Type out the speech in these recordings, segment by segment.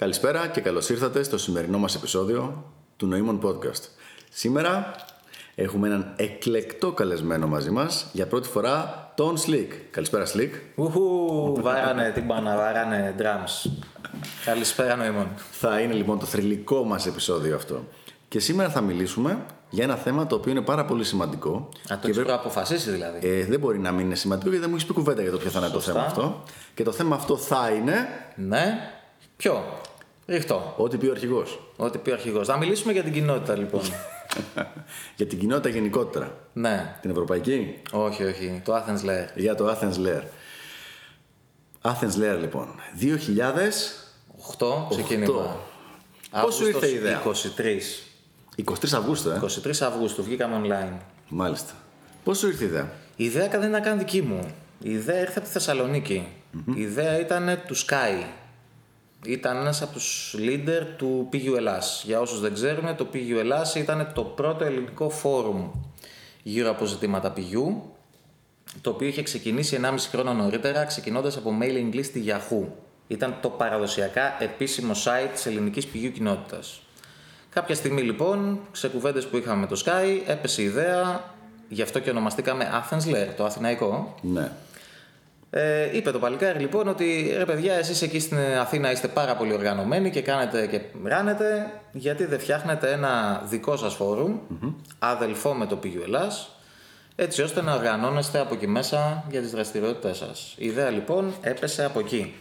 Καλησπέρα και καλώς ήρθατε στο σημερινό μας επεισόδιο του Νοήμων Podcast. Σήμερα έχουμε έναν εκλεκτό καλεσμένο μαζί μας για πρώτη φορά τον Slick. Καλησπέρα Slick. Ουχου, βάρανε τύμπανα, βάρανε drums. Καλησπέρα Νοήμων. Θα είναι λοιπόν το θρηλυκό μας επεισόδιο αυτό. Και σήμερα θα μιλήσουμε για ένα θέμα το οποίο είναι πάρα πολύ σημαντικό. Να το έχεις προαποφασίσει δηλαδή. Ε, δεν μπορεί να μην είναι σημαντικό γιατί δεν μου έχεις πει κουβέντα για το ποιο θα είναι το Σωστά. θέμα αυτό. Και το θέμα αυτό θα είναι Ναι. Ποιο; Ρίχτω. ό,τι πει ο αρχηγός. Ό,τι πει ο αρχηγός. Να μιλήσουμε για την κοινότητα λοιπόν. για την κοινότητα γενικότερα. ναι. Την ευρωπαϊκή; Όχι, όχι. Το Athens Lair. Για το Athens Lair. Athens Lair λοιπόν. 2000. 8 ξεκίνημα. Πώς σου ήρθε η ιδέα; 23. 23 Αυγούστου, ε; 23 Αυγούστου βγήκαμε online. Μάλιστα. Πώς σου ήρθε η ιδέα; Η ιδέα δεν ήταν καν δική μου. Η ιδέα ήρθε από τη θεσσαλονικη Η ιδέα ήταν του Sky. Ήταν ένας από τους leader του PU Ελλάς. Για όσους δεν ξέρουν, το PU Ελλάς ήταν το πρώτο ελληνικό φόρουμ γύρω από ζητήματα PU, το οποίο είχε ξεκινήσει 1,5 χρόνο νωρίτερα, ξεκινώντας από mailing list στη Yahoo. Ήταν το παραδοσιακά επίσημο site της ελληνικής PU κοινότητας. Κάποια στιγμή λοιπόν, σε κουβέντες που είχαμε με το Sky, έπεσε η ιδέα, γι' αυτό και ονομαστήκαμε Athens Lair, το Αθηναϊκό, Ναι. Ε, είπε το παλικάρι λοιπόν ότι ρε παιδιά, εσείς εκεί στην Αθήνα είστε πάρα πολύ οργανωμένοι και κάνετε και ράνετε, γιατί δεν φτιάχνετε ένα δικό σας φορουμ αδελφό με το PU Ελλάς, έτσι ώστε να οργανώνεστε από εκεί μέσα για τις δραστηριότητες σας. Η ιδέα λοιπόν έπεσε από εκεί.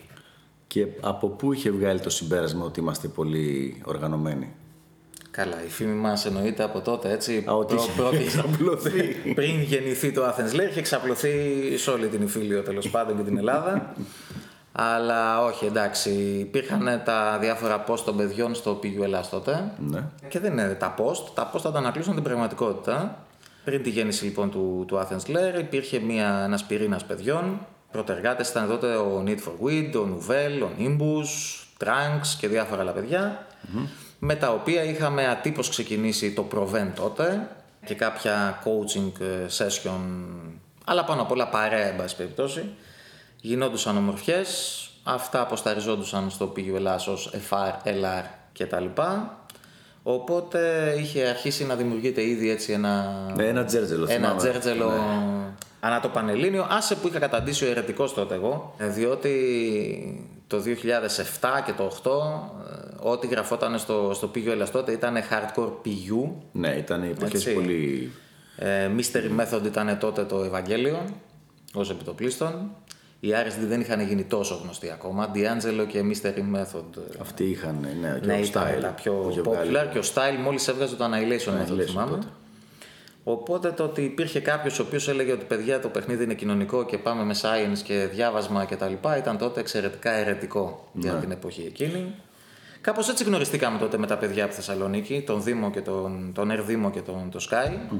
Και από πού είχε βγάλει το συμπέρασμα ότι είμαστε πολύ οργανωμένοι; Καλά, η φήμη μας εννοείται από τότε, έτσι. Α, ότι προ- είχε πρώτη- εξαπλωθεί. πριν γεννηθεί το Athens Lair, είχε εξαπλωθεί σε όλη την Ιφίλιο τέλος πάντων και την Ελλάδα. Αλλά όχι, εντάξει, υπήρχαν τα διάφορα post των παιδιών στο PU Ελλάς τότε. Ναι. Και δεν είναι τα post, τα post αντανακλούσαν την πραγματικότητα. Πριν τη γέννηση λοιπόν του, του Athens Lair υπήρχε μια, ένας πυρήνας παιδιών. Πρωτεργάτες ήταν τότε ο Need for Weed, ο Nouvel, ο Nimbus, Trunks και διάφορα άλλα παιδιά. Με τα οποία είχαμε ατύπως ξεκινήσει το Provent τότε και κάποια coaching ε, session, αλλά πάνω απ' όλα παρέα, εν πάση περιπτώσει. Γινόντουσαν ομορφιές, αυτά αποσταριζόντουσαν στο PU Ελλάς ως FR, LR κτλ. Οπότε είχε αρχίσει να δημιουργείται ήδη έτσι ένα, Ναι, ένα τζέρτζελο. ένα θυμάμαι. τζέρτζελο ανά το Πανελλήνιο. Άσε που είχα καταντήσει ο αιρετικός τότε εγώ, ε, διότι το 2007 και το 8 ε, ό,τι γραφόταν στο, στο PU Ελλάς τότε ήταν hardcore PU. Ναι, ήταν υπήρχε Έτσι. πολύ. Ε, Mystery Method ήταν τότε το Ευαγγέλιο ως επιτοπλίστων. Οι RSD δεν είχαν γίνει τόσο γνωστοί ακόμα. D'Angelo και Mystery Method. ε, Αυτοί είχαν, ναι, και ναι, ο ήταν Style τα πιο που είχε βγάλει. popular και ο Style μόλις έβγαζε το Annihilation Method, Annihilation θυμάμαι. τότε. Οπότε το ότι υπήρχε κάποιος ο οποίος έλεγε ότι παιδιά το παιχνίδι είναι κοινωνικό και πάμε με science και διάβασμα κτλ. ήταν τότε εξαιρετικά αιρετικό για Ναι. την εποχή εκείνη. Κάπως έτσι γνωριστήκαμε τότε με τα παιδιά από Θεσσαλονίκη, τον Δήμο και τον, τον Ερ Δήμο και τον το Sky.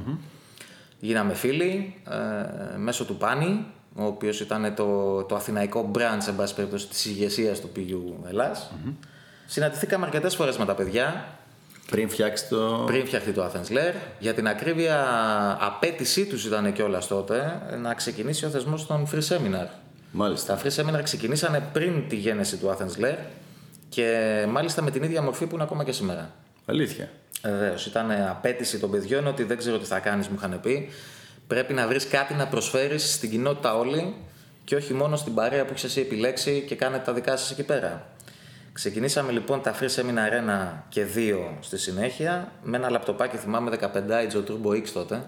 Γίναμε φίλοι ε, μέσω του Πάνη, ο οποίος ήταν το, το αθηναϊκό branch, εν πάση περιπτώσει, της ηγεσίας του PU Ελλάς. Συναντηθήκαμε αρκετές φορές με τα παιδιά Πριν φτιάξει το. πριν φτιαχτεί το Athens Lair. Για την ακρίβεια, απέτησή τους ήταν κιόλας τότε να ξεκινήσει ο θεσμός των free seminar. Μάλιστα. Τα free seminar ξεκινήσανε πριν τη γέννηση του Athens Lair και μάλιστα με την ίδια μορφή που είναι ακόμα και σήμερα. Αλήθεια. Βεβαίως, ήταν απέτηση των παιδιών ότι δεν ξέρω τι θα κάνεις, μου είχαν πει. Πρέπει να βρεις κάτι να προσφέρεις στην κοινότητα όλη και όχι μόνο στην παρέα που έχεις εσύ επιλέξει και κάνετε τα δικά σας εκεί πέρα. Ξεκινήσαμε λοιπόν τα Free Seminar 1 και 2 στη συνέχεια με ένα λαπτοπάκι, θυμάμαι 15 inch Turbo X τοτε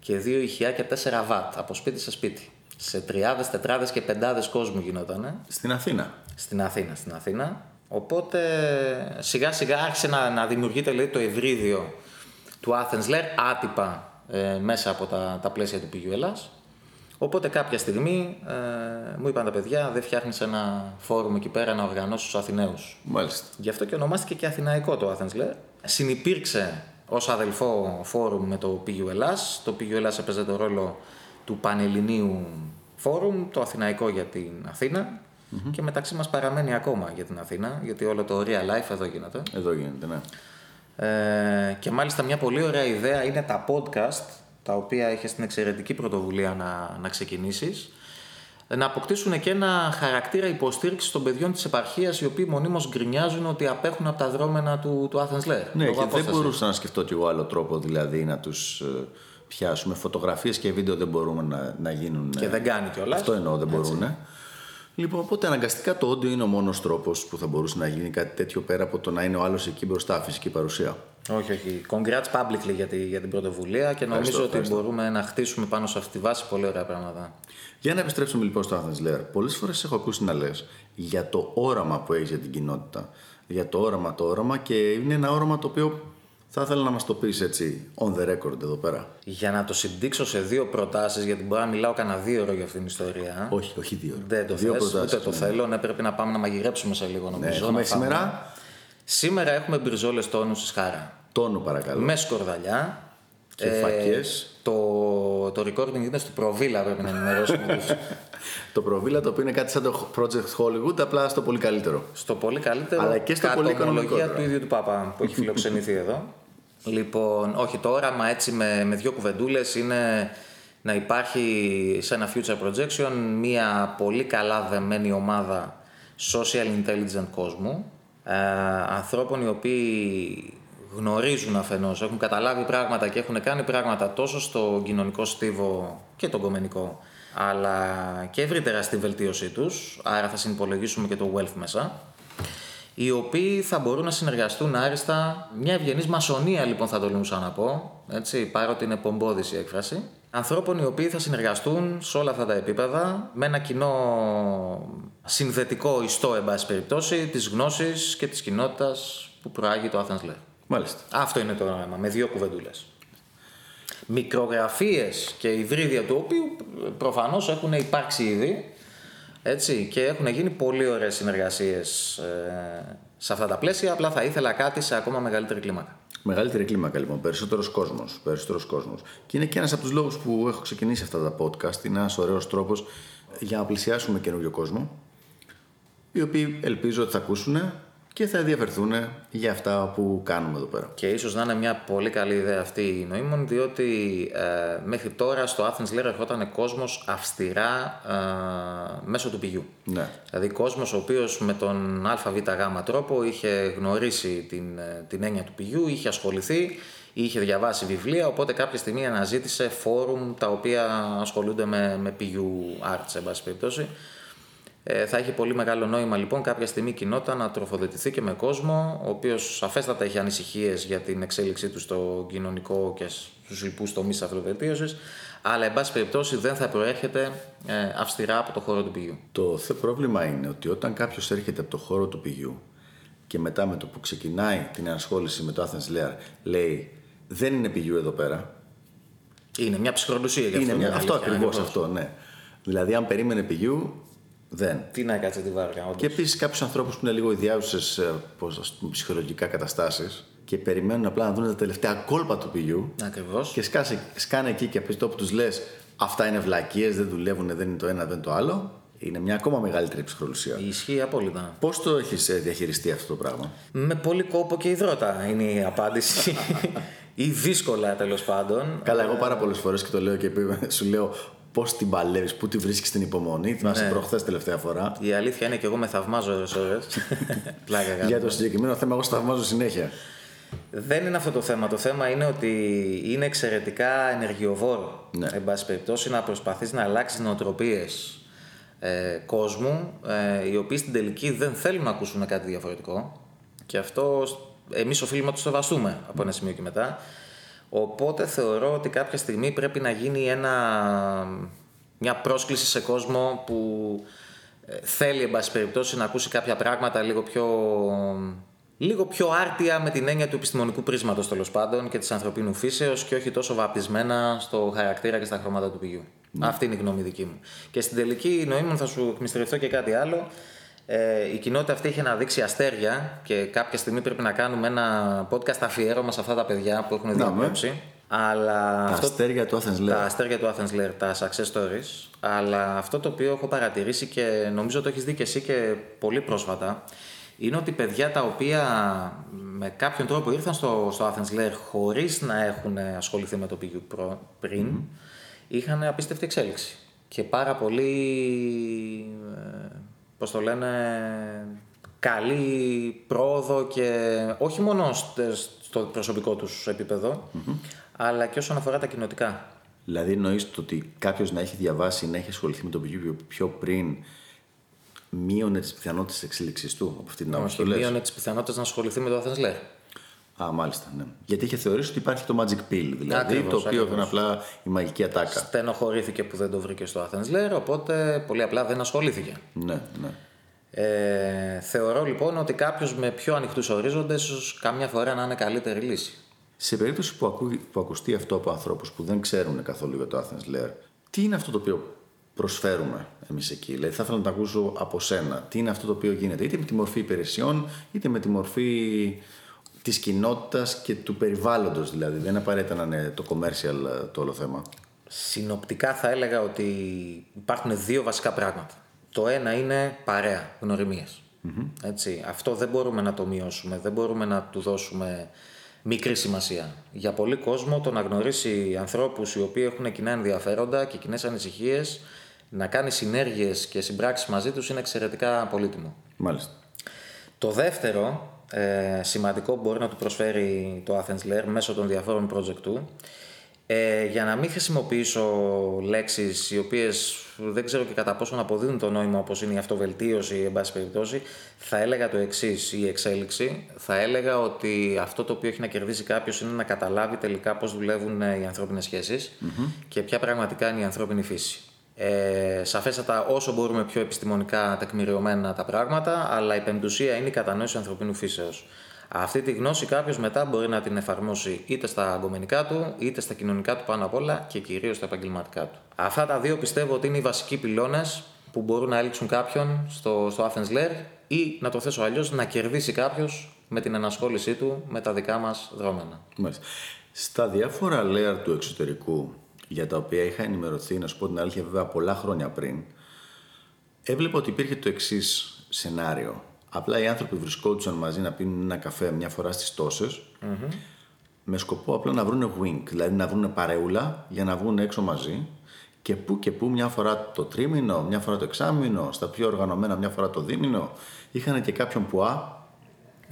και δύο ηχεία και 4 W από σπίτι σε σπίτι. Σε τριάδες, τετράδες και πεντάδες κόσμου γινότανε Στην Αθήνα. στην Αθήνα. Στην Αθήνα. Οπότε σιγά σιγά άρχισε να, να δημιουργείται λέει, το ευρύδιο του Athens Lair άτυπα ε, μέσα από τα, τα πλαίσια του PU Ελλάς. Οπότε κάποια στιγμή ε, μου είπαν τα παιδιά δεν φτιάχνεις ένα φόρουμ εκεί πέρα να οργανώσεις τους Αθηναίους. Μάλιστα. Γι' αυτό και ονομάστηκε και Αθηναϊκό το Athens Lair. Συνυπήρξε ως αδελφό φόρουμ με το PU Ελλάς. Το PU Ελλάς έπαιζε το ρόλο του Πανελληνίου φόρουμ, το Αθηναϊκό για την αθηνα και μεταξύ μας παραμένει ακόμα για την Αθήνα, γιατί όλο το real life εδώ γίνεται. Εδώ γίνεται, ναι. Ε, και μάλιστα μια πολύ ωραία ιδέα είναι τα podcast, τα οποία είχε την εξαιρετική πρωτοβουλία να, να ξεκινήσεις. να αποκτήσουν και ένα χαρακτήρα υποστήριξης των παιδιών της επαρχίας, οι οποίοι μονίμως γκρινιάζουν ότι απέχουν από τα δρόμενα του, του Athens Lair. Ναι, Λόγω και δεν απόστασης. μπορούσα να σκεφτώ κι εγώ άλλο τρόπο δηλαδή να τους πιάσουμε. Φωτογραφίες και βίντεο δεν μπορούμε να, να γίνουν. Και ε, δεν κάνει κιόλας. Αυτό εννοώ, δεν μπορούν. Λοιπόν, οπότε αναγκαστικά το όντιο είναι ο μόνος τρόπος που θα μπορούσε να γίνει κάτι τέτοιο πέρα από το να είναι ο άλλος εκεί μπροστά, φυσική παρουσία. Όχι, όχι. Congrats publicly για, τη, για την πρωτοβουλία και νομίζω Ευχαριστώ, ότι ευχαριστώ. μπορούμε να χτίσουμε πάνω σε αυτή τη βάση πολύ ωραία πράγματα. Για να επιστρέψουμε λοιπόν στο Athens Lair. Πολλές φορές έχω ακούσει να λες για το όραμα που έχει για την κοινότητα. Για το όραμα, το όραμα και είναι ένα όραμα το οποίο θα ήθελα να μας το πεις έτσι on the record εδώ πέρα. Για να το συντήξω σε δύο προτάσεις, γιατί μπορώ να μιλάω κανένα δύο ώρο για αυτήν την ιστορία. Όχι, όχι δύο. Δεν το δύο θες, προτάσεις, ούτε το ναι. θέλω. Ναι, πρέπει να πάμε να μαγειρέψουμε σε λίγο νομίζω. Ναι, να έχουμε φάμε. σήμερα Σήμερα έχουμε μπριζόλες τόνους στη Σχάρα. τόνο παρακαλώ. Με σκορδαλιά. Και φακές. Το, το recording είναι στο προβίλα, πρέπει να ενημερώσουμε τους. Το προβίλα το οποίο είναι κάτι σαν το Project Hollywood, απλά στο πολύ καλύτερο. στο πολύ καλύτερο. Αλλά και στο πολύ κατ' ομολογία οικονομικότερο. του ίδιου του Παπά που έχει φιλοξενηθεί εδώ. Λοιπόν, όχι, το όραμα έτσι με, με δύο κουβεντούλες είναι να υπάρχει σε ένα future projection μια πολύ καλά δεμένη ομάδα social intelligent κόσμου ε, ανθρώπων οι οποίοι γνωρίζουν αφενός, έχουν καταλάβει πράγματα και έχουν κάνει πράγματα τόσο στο κοινωνικό στίβο και τον κομμενικό αλλά και ευρύτερα στη βελτίωσή τους, άρα θα συνυπολογίσουμε και το wealth μέσα οι οποίοι θα μπορούν να συνεργαστούν άριστα. Μια ευγενής μασονία, λοιπόν, θα τολμούσα να πω, έτσι, παρότι είναι πομπόδηση η έκφραση. Ανθρώπων οι οποίοι θα συνεργαστούν σε όλα αυτά τα επίπεδα με ένα κοινό συνδετικό ιστό, εν πάση περιπτώσει, της γνώσης και της κοινότητας που προάγει το Athens Lair. Μάλιστα. Αυτό είναι το όραμα, με δύο κουβεντούλες. Μικρογραφίες και υβρίδια του οποίου προφανώς έχουν υπάρξει ήδη έτσι, και έχουν γίνει πολύ ωραίες συνεργασίες ε, σε αυτά τα πλαίσια, απλά θα ήθελα κάτι σε ακόμα μεγαλύτερη κλίμακα. Μεγαλύτερη κλίμακα λοιπόν, περισσότερος κόσμος. Περισσότερος κόσμος. Και είναι και ένας από τους λόγους που έχω ξεκινήσει αυτά τα podcast. Είναι ένας ωραίος τρόπος για να πλησιάσουμε καινούριο κόσμο. Οι οποίοι ελπίζω ότι θα ακούσουν και θα ενδιαφερθούν για αυτά που κάνουμε εδώ πέρα. Και ίσως να είναι μια πολύ καλή ιδέα αυτή η νοήμων, διότι ε, μέχρι τώρα στο Athens Lair ερχόταν κόσμος αυστηρά ε, μέσω του πηγιού. Ναι. Δηλαδή κόσμος ο οποίος με τον αβγ τρόπο είχε γνωρίσει την, ε, την έννοια του πηγιού, είχε ασχοληθεί, είχε διαβάσει βιβλία, οπότε κάποια στιγμή αναζήτησε φόρουμ τα οποία ασχολούνται με, με πηγιού arts, εν πάση περιπτώσει. Ε, θα έχει πολύ μεγάλο νόημα λοιπόν κάποια στιγμή η κοινότητα να τροφοδοτηθεί και με κόσμο, ο οποίος σαφέστατα έχει ανησυχίες για την εξέλιξή του στο κοινωνικό και στους λοιπούς τομείς τη αυτοβελτίωση, αλλά εν πάση περιπτώσει δεν θα προέρχεται ε, αυστηρά από το χώρο του πηγιού. Το θε πρόβλημα είναι ότι όταν κάποιος έρχεται από το χώρο του πηγιού και μετά με το που ξεκινάει την ενασχόληση με το Athens Lair λέει δεν είναι πηγιού εδώ πέρα. Είναι μια ψυχρολουσία για Είναι αυτό. μια... είναι Αυτό αλήθεια, ακριβώς ακριβώς. αυτό, ναι. Δηλαδή, αν περίμενε πηγιού, δεν. Τι να κάτσε τη βάρκα, όντως. Και επίσης κάποιους ανθρώπους που είναι λίγο ιδιάζουσες ψυχολογικά καταστάσεις και περιμένουν απλά να δουν τα τελευταία κόλπα του πηγιού Ακριβώς. και σκάσε, σκάνε εκεί και από το που τους λες αυτά είναι βλακίες, δεν δουλεύουν, δεν είναι το ένα, δεν είναι το άλλο. Είναι μια ακόμα μεγαλύτερη ψυχολογία. Ισχύει απόλυτα. Πώς το έχεις διαχειριστεί αυτό το πράγμα, Με πολύ κόπο και υδρότα είναι η απάντηση. ή δύσκολα τέλος πάντων. Καλά, εγώ πάρα πολλές φορές και το λέω και πει- σου λέω πώς την παλεύεις, πού τη βρίσκεις την υπομονή. Θυμάσαι Ναι. προχθές τελευταία φορά. Η αλήθεια είναι και εγώ με θαυμάζω ώρες ώρες. Πλάκα κάνω. Για το συγκεκριμένο θέμα, εγώ στο θαυμάζω συνέχεια. Δεν είναι αυτό το θέμα. Το θέμα είναι ότι είναι εξαιρετικά ενεργειοβόρο. Ναι. Εν πάση περιπτώσει να προσπαθείς να αλλάξεις νοοτροπίες ε, κόσμου ε, οι οποίοι στην τελική δεν θέλουν να ακούσουν κάτι διαφορετικό και αυτό εμείς οφείλουμε να το σεβαστούμε από ένα σημείο και μετά. Οπότε θεωρώ ότι κάποια στιγμή πρέπει να γίνει ένα, μια πρόσκληση σε κόσμο που ε, θέλει εν πάση περιπτώσει να ακούσει κάποια πράγματα λίγο πιο, λίγο πιο άρτια με την έννοια του επιστημονικού πρίσματος τέλος πάντων και της ανθρωπίνου φύσεως και όχι τόσο βαπτισμένα στο χαρακτήρα και στα χρώματα του πηγιού. Αυτή είναι η γνώμη δική μου. Και στην τελική νοήμων θα σου εκμυστηρευτώ και κάτι άλλο. Ε, η κοινότητα αυτή έχει αναδείξει αστέρια και κάποια στιγμή πρέπει να κάνουμε ένα podcast αφιέρωμα σε αυτά τα παιδιά που έχουν ναι. διαπρέψει. Αλλά Τα αυτό- αστέρια του Athens Lair. τα αστέρια του Athens Lair, τα success stories. Αλλά αυτό το οποίο έχω παρατηρήσει και νομίζω το έχεις δει και εσύ και πολύ πρόσφατα είναι ότι παιδιά τα οποία με κάποιον τρόπο ήρθαν στο, στο Athens Lair χωρίς να έχουν ασχοληθεί με το PU Pro πριν είχαν απίστευτη εξέλιξη. και πάρα πολύ, ε, πώς το λένε, καλή πρόοδο και όχι μόνο στο προσωπικό τους επίπεδο, αλλά και όσον αφορά τα κοινοτικά. Δηλαδή εννοείς το ότι κάποιος να έχει διαβάσει, να έχει ασχοληθεί με το βιβλίο πιο πριν, μείωνε τις πιθανότητες εξέλιξης του, από αυτή την άποψη. Όχι, μείωνε τις πιθανότητες να ασχοληθεί με το Athens Lair. Α, μάλιστα, ναι. Γιατί είχε θεωρήσει ότι υπάρχει το Magic Pill, δηλαδή, Ακριβώς, το οποίο ακριβώς. είναι απλά η μαγική ατάκα. Στενοχωρήθηκε που δεν το βρήκε στο Athens Lair, οπότε πολύ απλά δεν ασχολήθηκε. Ναι, ναι. Ε, θεωρώ λοιπόν ότι κάποιος με πιο ανοιχτούς ορίζοντες, ίσως καμιά φορά να είναι καλύτερη λύση. Σε περίπτωση που, ακού, που ακουστεί αυτό από ανθρώπους που δεν ξέρουν καθόλου για το Athens Lair, τι είναι αυτό το οποίο προσφέρουμε εμείς εκεί; Δηλαδή, θα ήθελα να το ακούσω από σένα. Τι είναι αυτό το οποίο γίνεται, είτε με τη μορφή υπηρεσιών, είτε με τη μορφή της κοινότητας και του περιβάλλοντος. Δηλαδή, δεν είναι απαραίτητα να είναι το commercial ε, το όλο θέμα. Συνοπτικά θα έλεγα ότι υπάρχουν δύο βασικά πράγματα. Το ένα είναι παρέα, γνωριμίες. Έτσι, αυτό δεν μπορούμε να το μειώσουμε, δεν μπορούμε να του δώσουμε μικρή σημασία. Για πολύ κόσμο το να γνωρίσει ανθρώπους οι οποίοι έχουν κοινά ενδιαφέροντα και κοινές ανησυχίες, να κάνει συνέργειες και συμπράξεις μαζί τους είναι εξαιρετικά πολύτιμο. Μάλιστα. Το δεύτερο ε, σημαντικό που μπορεί να του προσφέρει το Athens Lair μέσω των διαφόρων project του. Ε, για να μην χρησιμοποιήσω λέξεις οι οποίες δεν ξέρω και κατά πόσο να αποδίδουν το νόημα όπως είναι η αυτοβελτίωση εν πάση περιπτώσει θα έλεγα το εξής η εξέλιξη. Θα έλεγα ότι αυτό το οποίο έχει να κερδίσει κάποιος είναι να καταλάβει τελικά πώς δουλεύουν ε, οι ανθρώπινες σχέσεις και ποια πραγματικά είναι η ανθρώπινη φύση. Ε, σαφέστατα όσο μπορούμε πιο επιστημονικά τεκμηριωμένα τα πράγματα, αλλά η πεμπτουσία είναι η κατανόηση ανθρωπίνου φύσεως. Αυτή τη γνώση κάποιος μετά μπορεί να την εφαρμόσει είτε στα αγκομενικά του, είτε στα κοινωνικά του πάνω απ' όλα και κυρίως στα επαγγελματικά του. Αυτά τα δύο πιστεύω ότι είναι οι βασικοί πυλώνες που μπορούν να έλξουν κάποιον στο, στο Athens Lair ή να το θέσω αλλιώς να κερδίσει κάποιος με την ενασχόλησή του με τα δικά μας δρόμενα. Μάλιστα. Στα διάφορα layer του εξωτερικού για τα οποία είχα ενημερωθεί, να σου πω την αλήθεια, βέβαια πολλά χρόνια πριν, έβλεπα ότι υπήρχε το εξής σενάριο. Απλά οι άνθρωποι βρισκόντουσαν μαζί να πίνουν ένα καφέ μια φορά στις τοσες με σκοπό απλά να βρουν wing, δηλαδή να βρουν παρεούλα για να βγουν έξω μαζί και που και που μια φορά το τρίμηνο, μια φορά το εξάμηνο, στα πιο οργανωμένα μια φορά το δίμηνο, είχαν και κάποιον πουά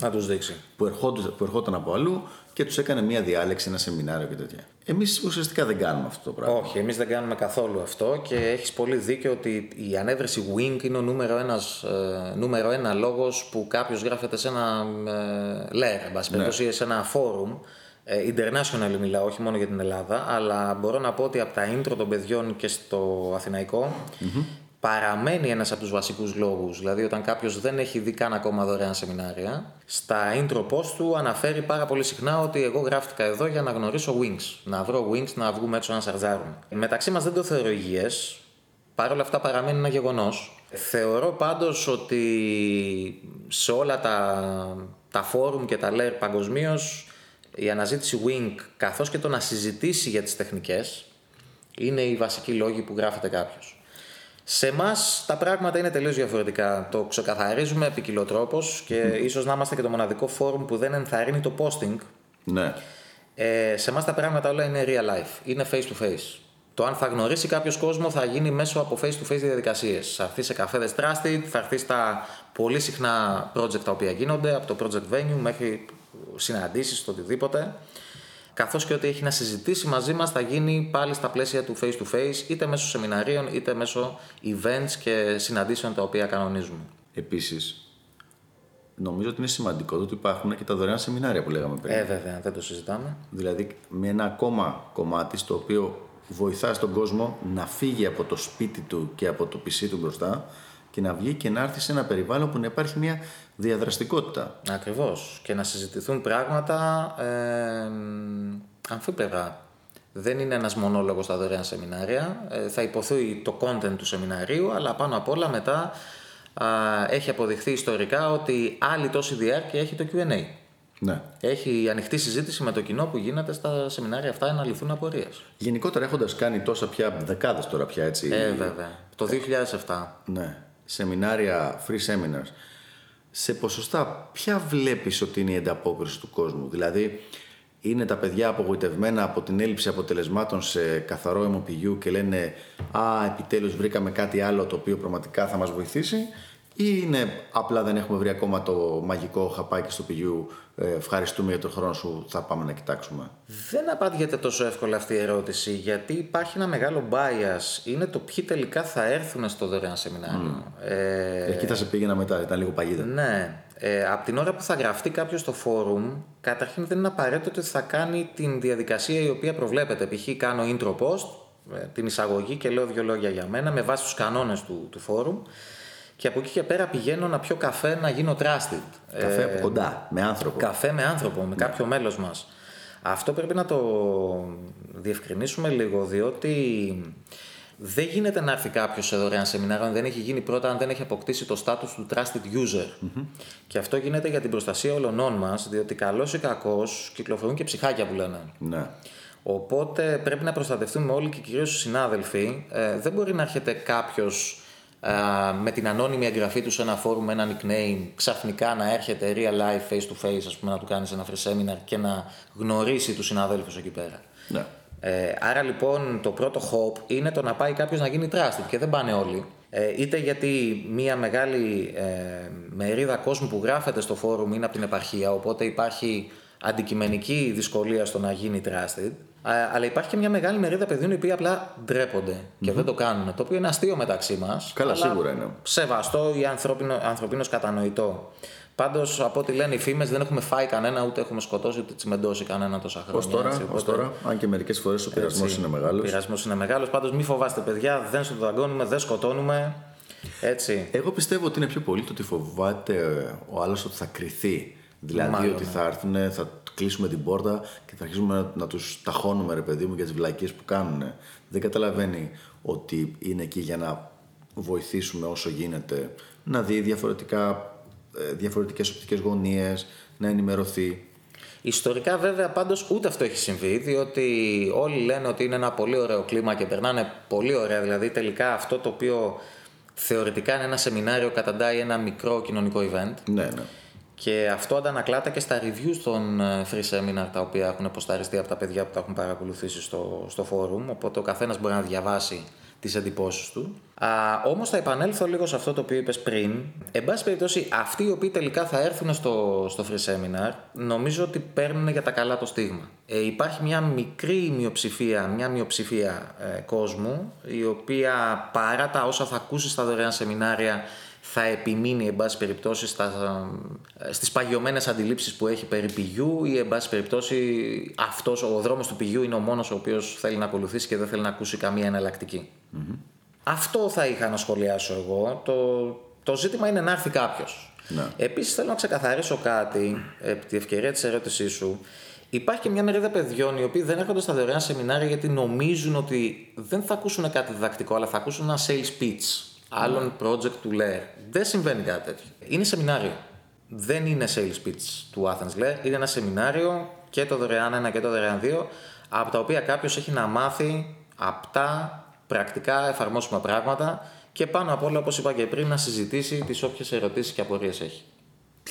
Να τους δείξει. που, ερχόντουσαν, που ερχόταν από αλλού και τους έκανε μια διάλεξη, ένα σεμινάριο και τέτοια. Εμείς ουσιαστικά δεν κάνουμε αυτό το πράγμα. Όχι, εμείς δεν κάνουμε καθόλου αυτό και έχεις πολύ δίκιο ότι η ανέβρεση Wing είναι ο νούμερο, ένας, ε, νούμερο ένα λόγος που κάποιος γράφεται σε ένα ε, layer, εν πάση περιπτώσει, σε ένα forum. Ε, international μιλάω, όχι μόνο για την Ελλάδα, αλλά μπορώ να πω ότι από τα intro των παιδιών και στο αθηναικο παραμένει ένας από τους βασικούς λόγους. Δηλαδή όταν κάποιος δεν έχει δει καν ακόμα δωρεάν σεμινάρια, στα intro post του αναφέρει πάρα πολύ συχνά ότι εγώ γράφτηκα εδώ για να γνωρίσω wings. Να βρω wings, να βγούμε έξω να σαρτζάρουμε. Μεταξύ μας δεν το θεωρώ υγιές. Παρ' όλα αυτά παραμένει ένα γεγονός. Θεωρώ πάντως ότι σε όλα τα, τα φόρουμ και τα layer παγκοσμίως η αναζήτηση wing καθώς και το να συζητήσει για τις τεχνικές είναι οι βασικοί λόγοι που γράφεται κάποιος. Σε εμάς τα πράγματα είναι τελείως διαφορετικά. Το ξεκαθαρίζουμε επικοινωτρόπω και ίσως να είμαστε και το μοναδικό φόρουμ που δεν ενθαρρύνει το posting. Ναι. Ε, σε εμάς τα πράγματα όλα είναι real life. Είναι face to face. Το αν θα γνωρίσει κάποιος κόσμο θα γίνει μέσω από face to face διαδικασίες. Θα έρθει σε καφέδες Trusted, θα έρθει στα πολύ συχνά project τα οποία γίνονται, από το project venue μέχρι συναντήσεις, το οτιδήποτε καθώς και ότι έχει να συζητήσει μαζί μας θα γίνει πάλι στα πλαίσια του face to face είτε μέσω σεμιναρίων είτε μέσω events και συναντήσεων τα οποία κανονίζουμε. Επίσης, νομίζω ότι είναι σημαντικό το ότι υπάρχουν και τα δωρεάν σεμινάρια που λέγαμε πριν. Ε, βέβαια, δεν το συζητάμε. Δηλαδή, με ένα ακόμα κομμάτι στο οποίο βοηθά τον κόσμο να φύγει από το σπίτι του και από το PC του μπροστά και να βγει και να έρθει σε ένα περιβάλλον που να υπάρχει μια διαδραστικότητα. Ακριβώς. Και να συζητηθούν πράγματα ε, αμφίπερα. Δεν είναι ένας μονόλογος στα δωρεάν σεμινάρια. Ε, θα υποθεί το content του σεμιναρίου, αλλά πάνω απ' όλα μετά α, έχει αποδειχθεί ιστορικά ότι άλλη τόση διάρκεια έχει το Q&A. Ναι. Έχει ανοιχτή συζήτηση με το κοινό που γίνεται στα σεμινάρια αυτά να λυθούν απορίες. Γενικότερα έχοντας κάνει τόσα πια δεκάδες τώρα πια έτσι. Ε, βέβαια. Το 2007. Ναι. Σεμινάρια, free seminars. Σε ποσοστά, ποια βλέπεις ότι είναι η ανταπόκριση του κόσμου; Δηλαδή, είναι τα παιδιά απογοητευμένα από την έλλειψη αποτελεσμάτων σε καθαρό αιμοπηγιού και λένε «Α, επιτέλους βρήκαμε κάτι άλλο το οποίο πραγματικά θα μας βοηθήσει» ή είναι απλά δεν έχουμε βρει ακόμα το μαγικό χαπάκι στο πηγιού ε, ευχαριστούμε για τον χρόνο σου, θα πάμε να κοιτάξουμε. Δεν απάντηται τόσο εύκολα αυτή η ερώτηση, γιατί υπάρχει ένα μεγάλο bias. Είναι το ποιοι τελικά θα έρθουν στο δωρεάν σεμινάριο. Mm. Ε... Εκεί θα σε πήγαινα μετά, ήταν λίγο παγίδα. Ναι. Ε, από την ώρα που θα γραφτεί κάποιος στο φόρουμ, καταρχήν δεν είναι απαραίτητο ότι θα κάνει την διαδικασία η οποία προβλέπεται. Π.χ. κάνω intro post, ε, την εισαγωγή και λέω δύο λόγια για μένα με βάση τους κανόνες του, του φόρουμ και από εκεί και πέρα πηγαίνω να πιω καφέ να γίνω trusted. Καφέ από ε, κοντά, με άνθρωπο. Καφέ με άνθρωπο, με ναι. κάποιο μέλος μας. Αυτό πρέπει να το διευκρινίσουμε λίγο, διότι δεν γίνεται να έρθει κάποιος σε δωρεάν σεμινάριο αν δεν έχει γίνει πρώτα, αν δεν έχει αποκτήσει το status του trusted user. Και αυτό γίνεται για την προστασία όλων μας, διότι καλός ή κακός κυκλοφορούν και ψυχάκια που λένε. Ναι. Οπότε πρέπει να προστατευτούμε όλοι και κυρίως οι συνάδελφοι. Ε, δεν μπορεί να έρχεται κάποιος με την ανώνυμη εγγραφή του σε ένα φόρουμ, ένα nickname, ξαφνικά να έρχεται real life, face to face, ας πούμε, να του κάνεις ένα free seminar και να γνωρίσει τους συναδέλφους εκεί πέρα. Ναι. Ε, άρα λοιπόν το πρώτο hop είναι το να πάει κάποιος να γίνει trusted και δεν πάνε όλοι. Ε, είτε γιατί μια μεγάλη ε, μερίδα κόσμου που γράφεται στο φόρουμ είναι από την επαρχία, οπότε υπάρχει αντικειμενική δυσκολία στο να γίνει trusted. Αλλά υπάρχει και μια μεγάλη μερίδα παιδιών οι οποίοι απλά ντρέπονται και δεν το κάνουν. Το οποίο είναι αστείο μεταξύ μας. Καλά, σίγουρα είναι. Σεβαστό ή ανθρωπίνος κατανοητό. Πάντως, από ό,τι λένε οι φήμες, δεν έχουμε φάει κανένα, ούτε έχουμε σκοτώσει, ούτε τσιμεντώσει κανένα τόσα χρόνια. Ω τώρα, έτσι, οπότε... τώρα, αν και μερικές φορές ο πειρασμός είναι μεγάλος. Ο πειρασμός είναι μεγάλος. Πάντως, μην φοβάστε, παιδιά, δεν σου δαγκώνουμε, δεν σκοτώνουμε. Έτσι. Εγώ πιστεύω ότι είναι πιο πολύ το ότι φοβάται ο άλλος ότι θα κρυθεί. Δηλαδή Μάλλον, ότι ναι. θα έρθουν, θα κλείσουμε την πόρτα και θα αρχίσουμε να, να τους ταχώνουμε, ρε παιδί μου, για τις βλακίες που κάνουν. Δεν καταλαβαίνει ότι είναι εκεί για να βοηθήσουμε όσο γίνεται να δει διαφορετικά, ε, διαφορετικές οπτικές γωνίες, να ενημερωθεί. Ιστορικά βέβαια πάντως ούτε αυτό έχει συμβεί διότι όλοι λένε ότι είναι ένα πολύ ωραίο κλίμα και περνάνε πολύ ωραία δηλαδή τελικά αυτό το οποίο θεωρητικά είναι ένα σεμινάριο καταντάει ένα μικρό κοινωνικό event. Ναι, ναι. Και αυτό αντανακλάται και στα reviews των ε, free seminar τα οποία έχουν αποσταριστεί από τα παιδιά που τα έχουν παρακολουθήσει στο, στο forum. Οπότε ο καθένας μπορεί να διαβάσει τις εντυπώσεις του. Α, όμως θα επανέλθω λίγο σε αυτό το οποίο είπες πριν. Εν πάση περιπτώσει, αυτοί οι οποίοι τελικά θα έρθουν στο, στο free seminar, νομίζω ότι παίρνουν για τα καλά το στίγμα. Ε, υπάρχει μια μικρή μειοψηφία, μια μειοψηφία ε, κόσμου, η οποία παρά τα όσα θα ακούσει στα δωρεάν σεμινάρια, θα επιμείνει εν πάση περιπτώσει στα, στις παγιωμένες αντιλήψεις που έχει περί πηγιού ή εν πάση περιπτώσει αυτός ο δρόμος του πηγιού είναι ο μόνος ο οποίος θέλει να ακολουθήσει και δεν θέλει να ακούσει καμία Αυτό θα είχα να σχολιάσω εγώ. Το, το ζήτημα είναι να έρθει κάποιος. Ναι. Επίσης θέλω να ξεκαθαρίσω κάτι επί τη ευκαιρία της ερώτησής σου. Υπάρχει και μια μερίδα παιδιών οι οποίοι δεν έρχονται στα δωρεάν σεμινάρια γιατί νομίζουν ότι δεν θα ακούσουν κάτι διδακτικό, αλλά θα ακούσουν ένα sales pitch άλλων project του Lair. Δεν συμβαίνει κάτι τέτοιο. Είναι σεμινάριο. Δεν είναι sales pitch του Athens Lair. Είναι ένα σεμινάριο και το δωρεάν 1 και το δωρεάν 2, από τα οποία κάποιος έχει να μάθει απτά, πρακτικά εφαρμόσιμα πράγματα και πάνω απ' όλα, όπως είπα και πριν, να συζητήσει τις όποιες ερωτήσεις και απορίες έχει.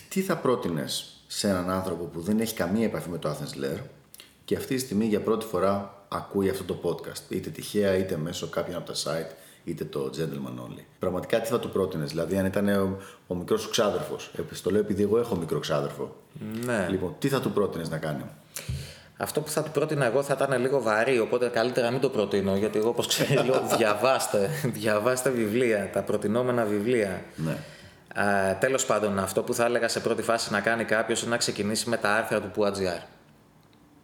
Τι θα πρότεινες σε έναν άνθρωπο που δεν έχει καμία επαφή με το Athens Lair και αυτή τη στιγμή για πρώτη φορά ακούει αυτό το podcast, είτε τυχαία είτε μέσω κάποιων από τα site είτε το gentleman only. Πραγματικά τι θα του πρότεινες, δηλαδή αν ήταν ο, ο μικρός σου ξάδερφο. το λέω επειδή εγώ έχω μικρό ξάδερφο. Ναι. Λοιπόν, τι θα του πρότεινες να κάνει; Αυτό που θα του πρότεινα εγώ θα ήταν λίγο βαρύ, οπότε καλύτερα να μην το προτείνω. Γιατί εγώ, όπως ξέρεις, λέω διαβάστε, διαβάστε βιβλία, τα προτινόμενα βιβλία. Ναι. Τέλος πάντων, αυτό που θα έλεγα σε πρώτη φάση να κάνει κάποιος είναι να ξεκινήσει με τα άρθρα του Pua.gr.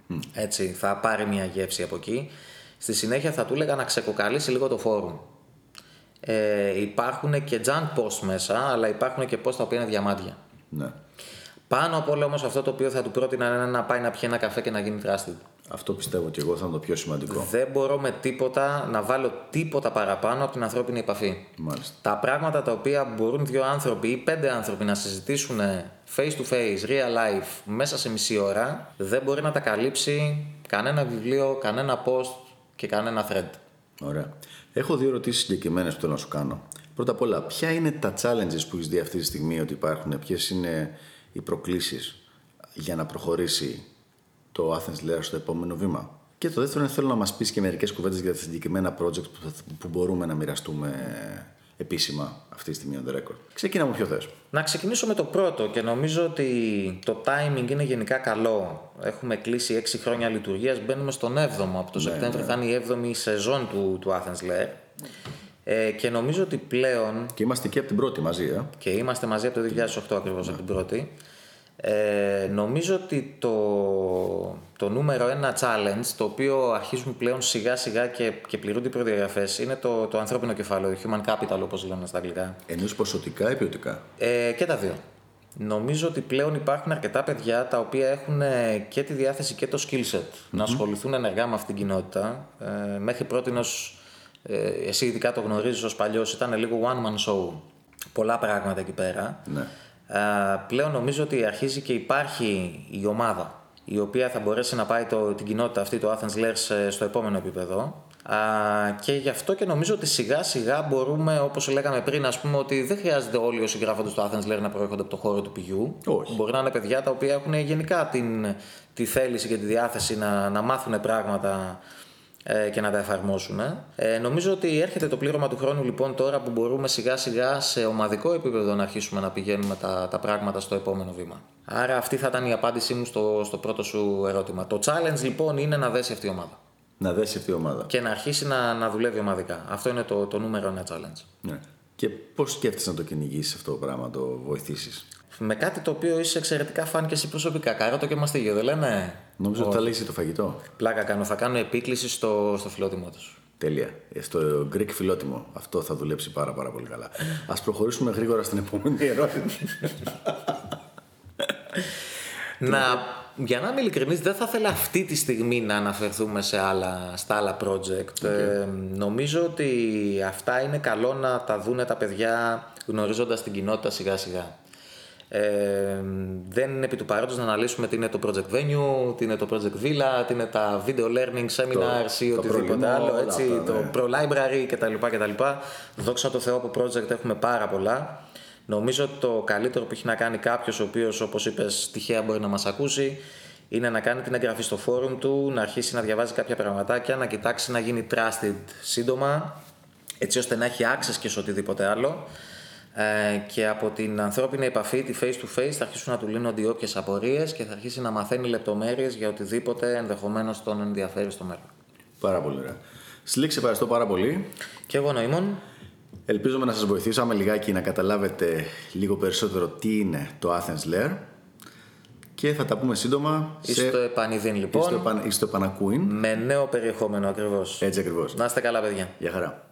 Mm. Έτσι, θα πάρει μια γεύση από εκεί. Στη συνέχεια θα του έλεγα να ξεκοκαλίσει λίγο το φόρουμ. Ε, υπάρχουν και junk post μέσα, αλλά υπάρχουν και post τα οποία είναι διαμάντια. Ναι. Πάνω από όλα όμως αυτό το οποίο θα του πρότεινα είναι να πάει να πιει ένα καφέ και να γίνει trusted. Αυτό πιστεύω και εγώ θα είναι το πιο σημαντικό. Δεν μπορώ με τίποτα να βάλω τίποτα παραπάνω από την ανθρώπινη επαφή. Μάλιστα. Τα πράγματα τα οποία μπορούν δύο άνθρωποι ή πέντε άνθρωποι να συζητήσουν face to face, real life, μέσα σε μισή ώρα, δεν μπορεί να τα καλύψει κανένα βιβλίο, κανένα post και κανένα thread. Ωραία. Έχω δύο ερωτήσεις συγκεκριμένες που θέλω να σου κάνω. Πρώτα απ' όλα, ποια είναι τα challenges που έχεις δει αυτή τη στιγμή ότι υπάρχουν, ποιες είναι οι προκλήσεις για να προχωρήσει το Athens Lair στο επόμενο βήμα; Και το δεύτερο είναι θέλω να μας πεις και μερικές κουβέντες για τα συγκεκριμένα project που, θα- που μπορούμε να μοιραστούμε επίσημα αυτή τη στιγμή on the record. Ξεκινά με ποιο θες. Να ξεκινήσω με το πρώτο και νομίζω ότι το timing είναι γενικά καλό. Έχουμε κλείσει 6 χρόνια λειτουργίας, μπαίνουμε στον 7ο. Από το Σεπτέμβριο θα είναι η 7η σεζόν του, του Athens Lair. Ε, και νομίζω ότι πλέον Και είμαστε και από την πρώτη μαζί, ε. και είμαστε μαζί από το 2008 ακριβώς από την πρώτη. Ε, νομίζω ότι το, το νούμερο ένα challenge, το οποίο αρχίζουν πλέον σιγά σιγά και, και πληρούνται οι προδιαγραφές, είναι το, το ανθρώπινο κεφάλαιο, human capital όπως λένε στα αγγλικά. Εννοείς ποσοτικά ή ποιοτικά; Ε, και τα δύο. Νομίζω ότι πλέον υπάρχουν αρκετά παιδιά τα οποία έχουν ε, και τη διάθεση και το skill set να ασχοληθούν ενεργά με αυτήν την κοινότητα. Ε, μέχρι πρώτη ε, εσύ ειδικά το γνωρίζεις ως παλιός, ήταν λίγο one man show. Πολλά πράγματα εκεί πέρα. Ναι. Ε, πλέον νομίζω ότι αρχίζει και υπάρχει η ομάδα η οποία θα μπορέσει να πάει το, την κοινότητα αυτή, το Athens Lair, σε- στο επόμενο επίπεδο. Α, και γι' αυτό και νομίζω ότι σιγά σιγά μπορούμε, όπως λέγαμε πριν, ας πούμε ότι δεν χρειάζεται όλοι όσοι γράφονται στο Athens Lair να προέρχονται από το χώρο του πηγιού. Όχι. Μπορεί να είναι παιδιά τα οποία έχουν γενικά την, τη θέληση και τη διάθεση να, να μάθουν πράγματα ε, και να τα εφαρμόσουν. Ε, νομίζω ότι έρχεται το πλήρωμα του χρόνου λοιπόν τώρα που μπορούμε σιγά σιγά σε ομαδικό επίπεδο να αρχίσουμε να πηγαίνουμε τα, τα πράγματα στο επόμενο βήμα. Άρα αυτή θα ήταν η απάντησή μου στο, στο πρώτο σου ερώτημα. Το challenge λοιπόν είναι να δέσει αυτή η ομάδα Να δέσει αυτή η ομάδα. και να αρχίσει να, να δουλεύει ομαδικά. Αυτό είναι το, το νούμερο ένα challenge. Ναι. Και πώς σκέφτεσαι να το κυνηγήσεις αυτό το πράγμα, να το βοηθήσεις; Με κάτι το οποίο είσαι εξαιρετικά φαν και εσύ προσωπικά. Καρότο και μαστίγιο, δεν λένε. Νομίζω ότι θα λύσει το φαγητό. Πλάκα κάνω. Θα κάνω επίκληση στο, στο φιλότιμό τους. Τέλεια. Ε, Στο Greek φιλότιμο. Αυτό θα δουλέψει πάρα, πάρα πολύ καλά. Α προχωρήσουμε γρήγορα στην επόμενη ερώτηση. Να, για να είμαι ειλικρινής, δεν θα ήθελα αυτή τη στιγμή να αναφερθούμε σε άλλα, στα άλλα project. Ε, νομίζω ότι αυτά είναι καλό να τα δούνε τα παιδιά γνωρίζοντας την κοινότητα σιγά σιγά. Ε, δεν είναι επί του παρόντος να αναλύσουμε τι είναι το project venue, τι είναι το project villa, τι είναι τα video learning seminars ή το οτιδήποτε προλημό, άλλο, όλα έτσι, αυτά, το ναι. pro library κτλ. κτλ. Δόξα τω Θεώ από project έχουμε πάρα πολλά. Νομίζω ότι το καλύτερο που έχει να κάνει κάποιος ο οποίος, όπως είπες, τυχαία μπορεί να μας ακούσει, είναι να κάνει την εγγραφή στο forum του, να αρχίσει να διαβάζει κάποια πραγματάκια, να κοιτάξει να γίνει trusted σύντομα, έτσι ώστε να έχει access και σε οτιδήποτε άλλο. Ε, και από την ανθρώπινη επαφή, τη face to face, θα αρχίσουν να του λύνονται οι όποιε απορίες και θα αρχίσει να μαθαίνει λεπτομέρειες για οτιδήποτε ενδεχομένως τον ενδιαφέρει στο μέλλον. πάρα πολύ ωραία. Σλίξ, ευχαριστώ πάρα πολύ. Και εγώ νοήμων. Ελπίζουμε να σας βοηθήσαμε λιγάκι να καταλάβετε λίγο περισσότερο τι είναι το Athens Lair και θα τα πούμε σύντομα Είστε επανειδήν στο, λοιπόν, επαν... στο επανακούιν. με νέο περιεχόμενο ακριβώς. Έτσι ακριβώς. Να είστε καλά παιδιά. Γεια χαρά.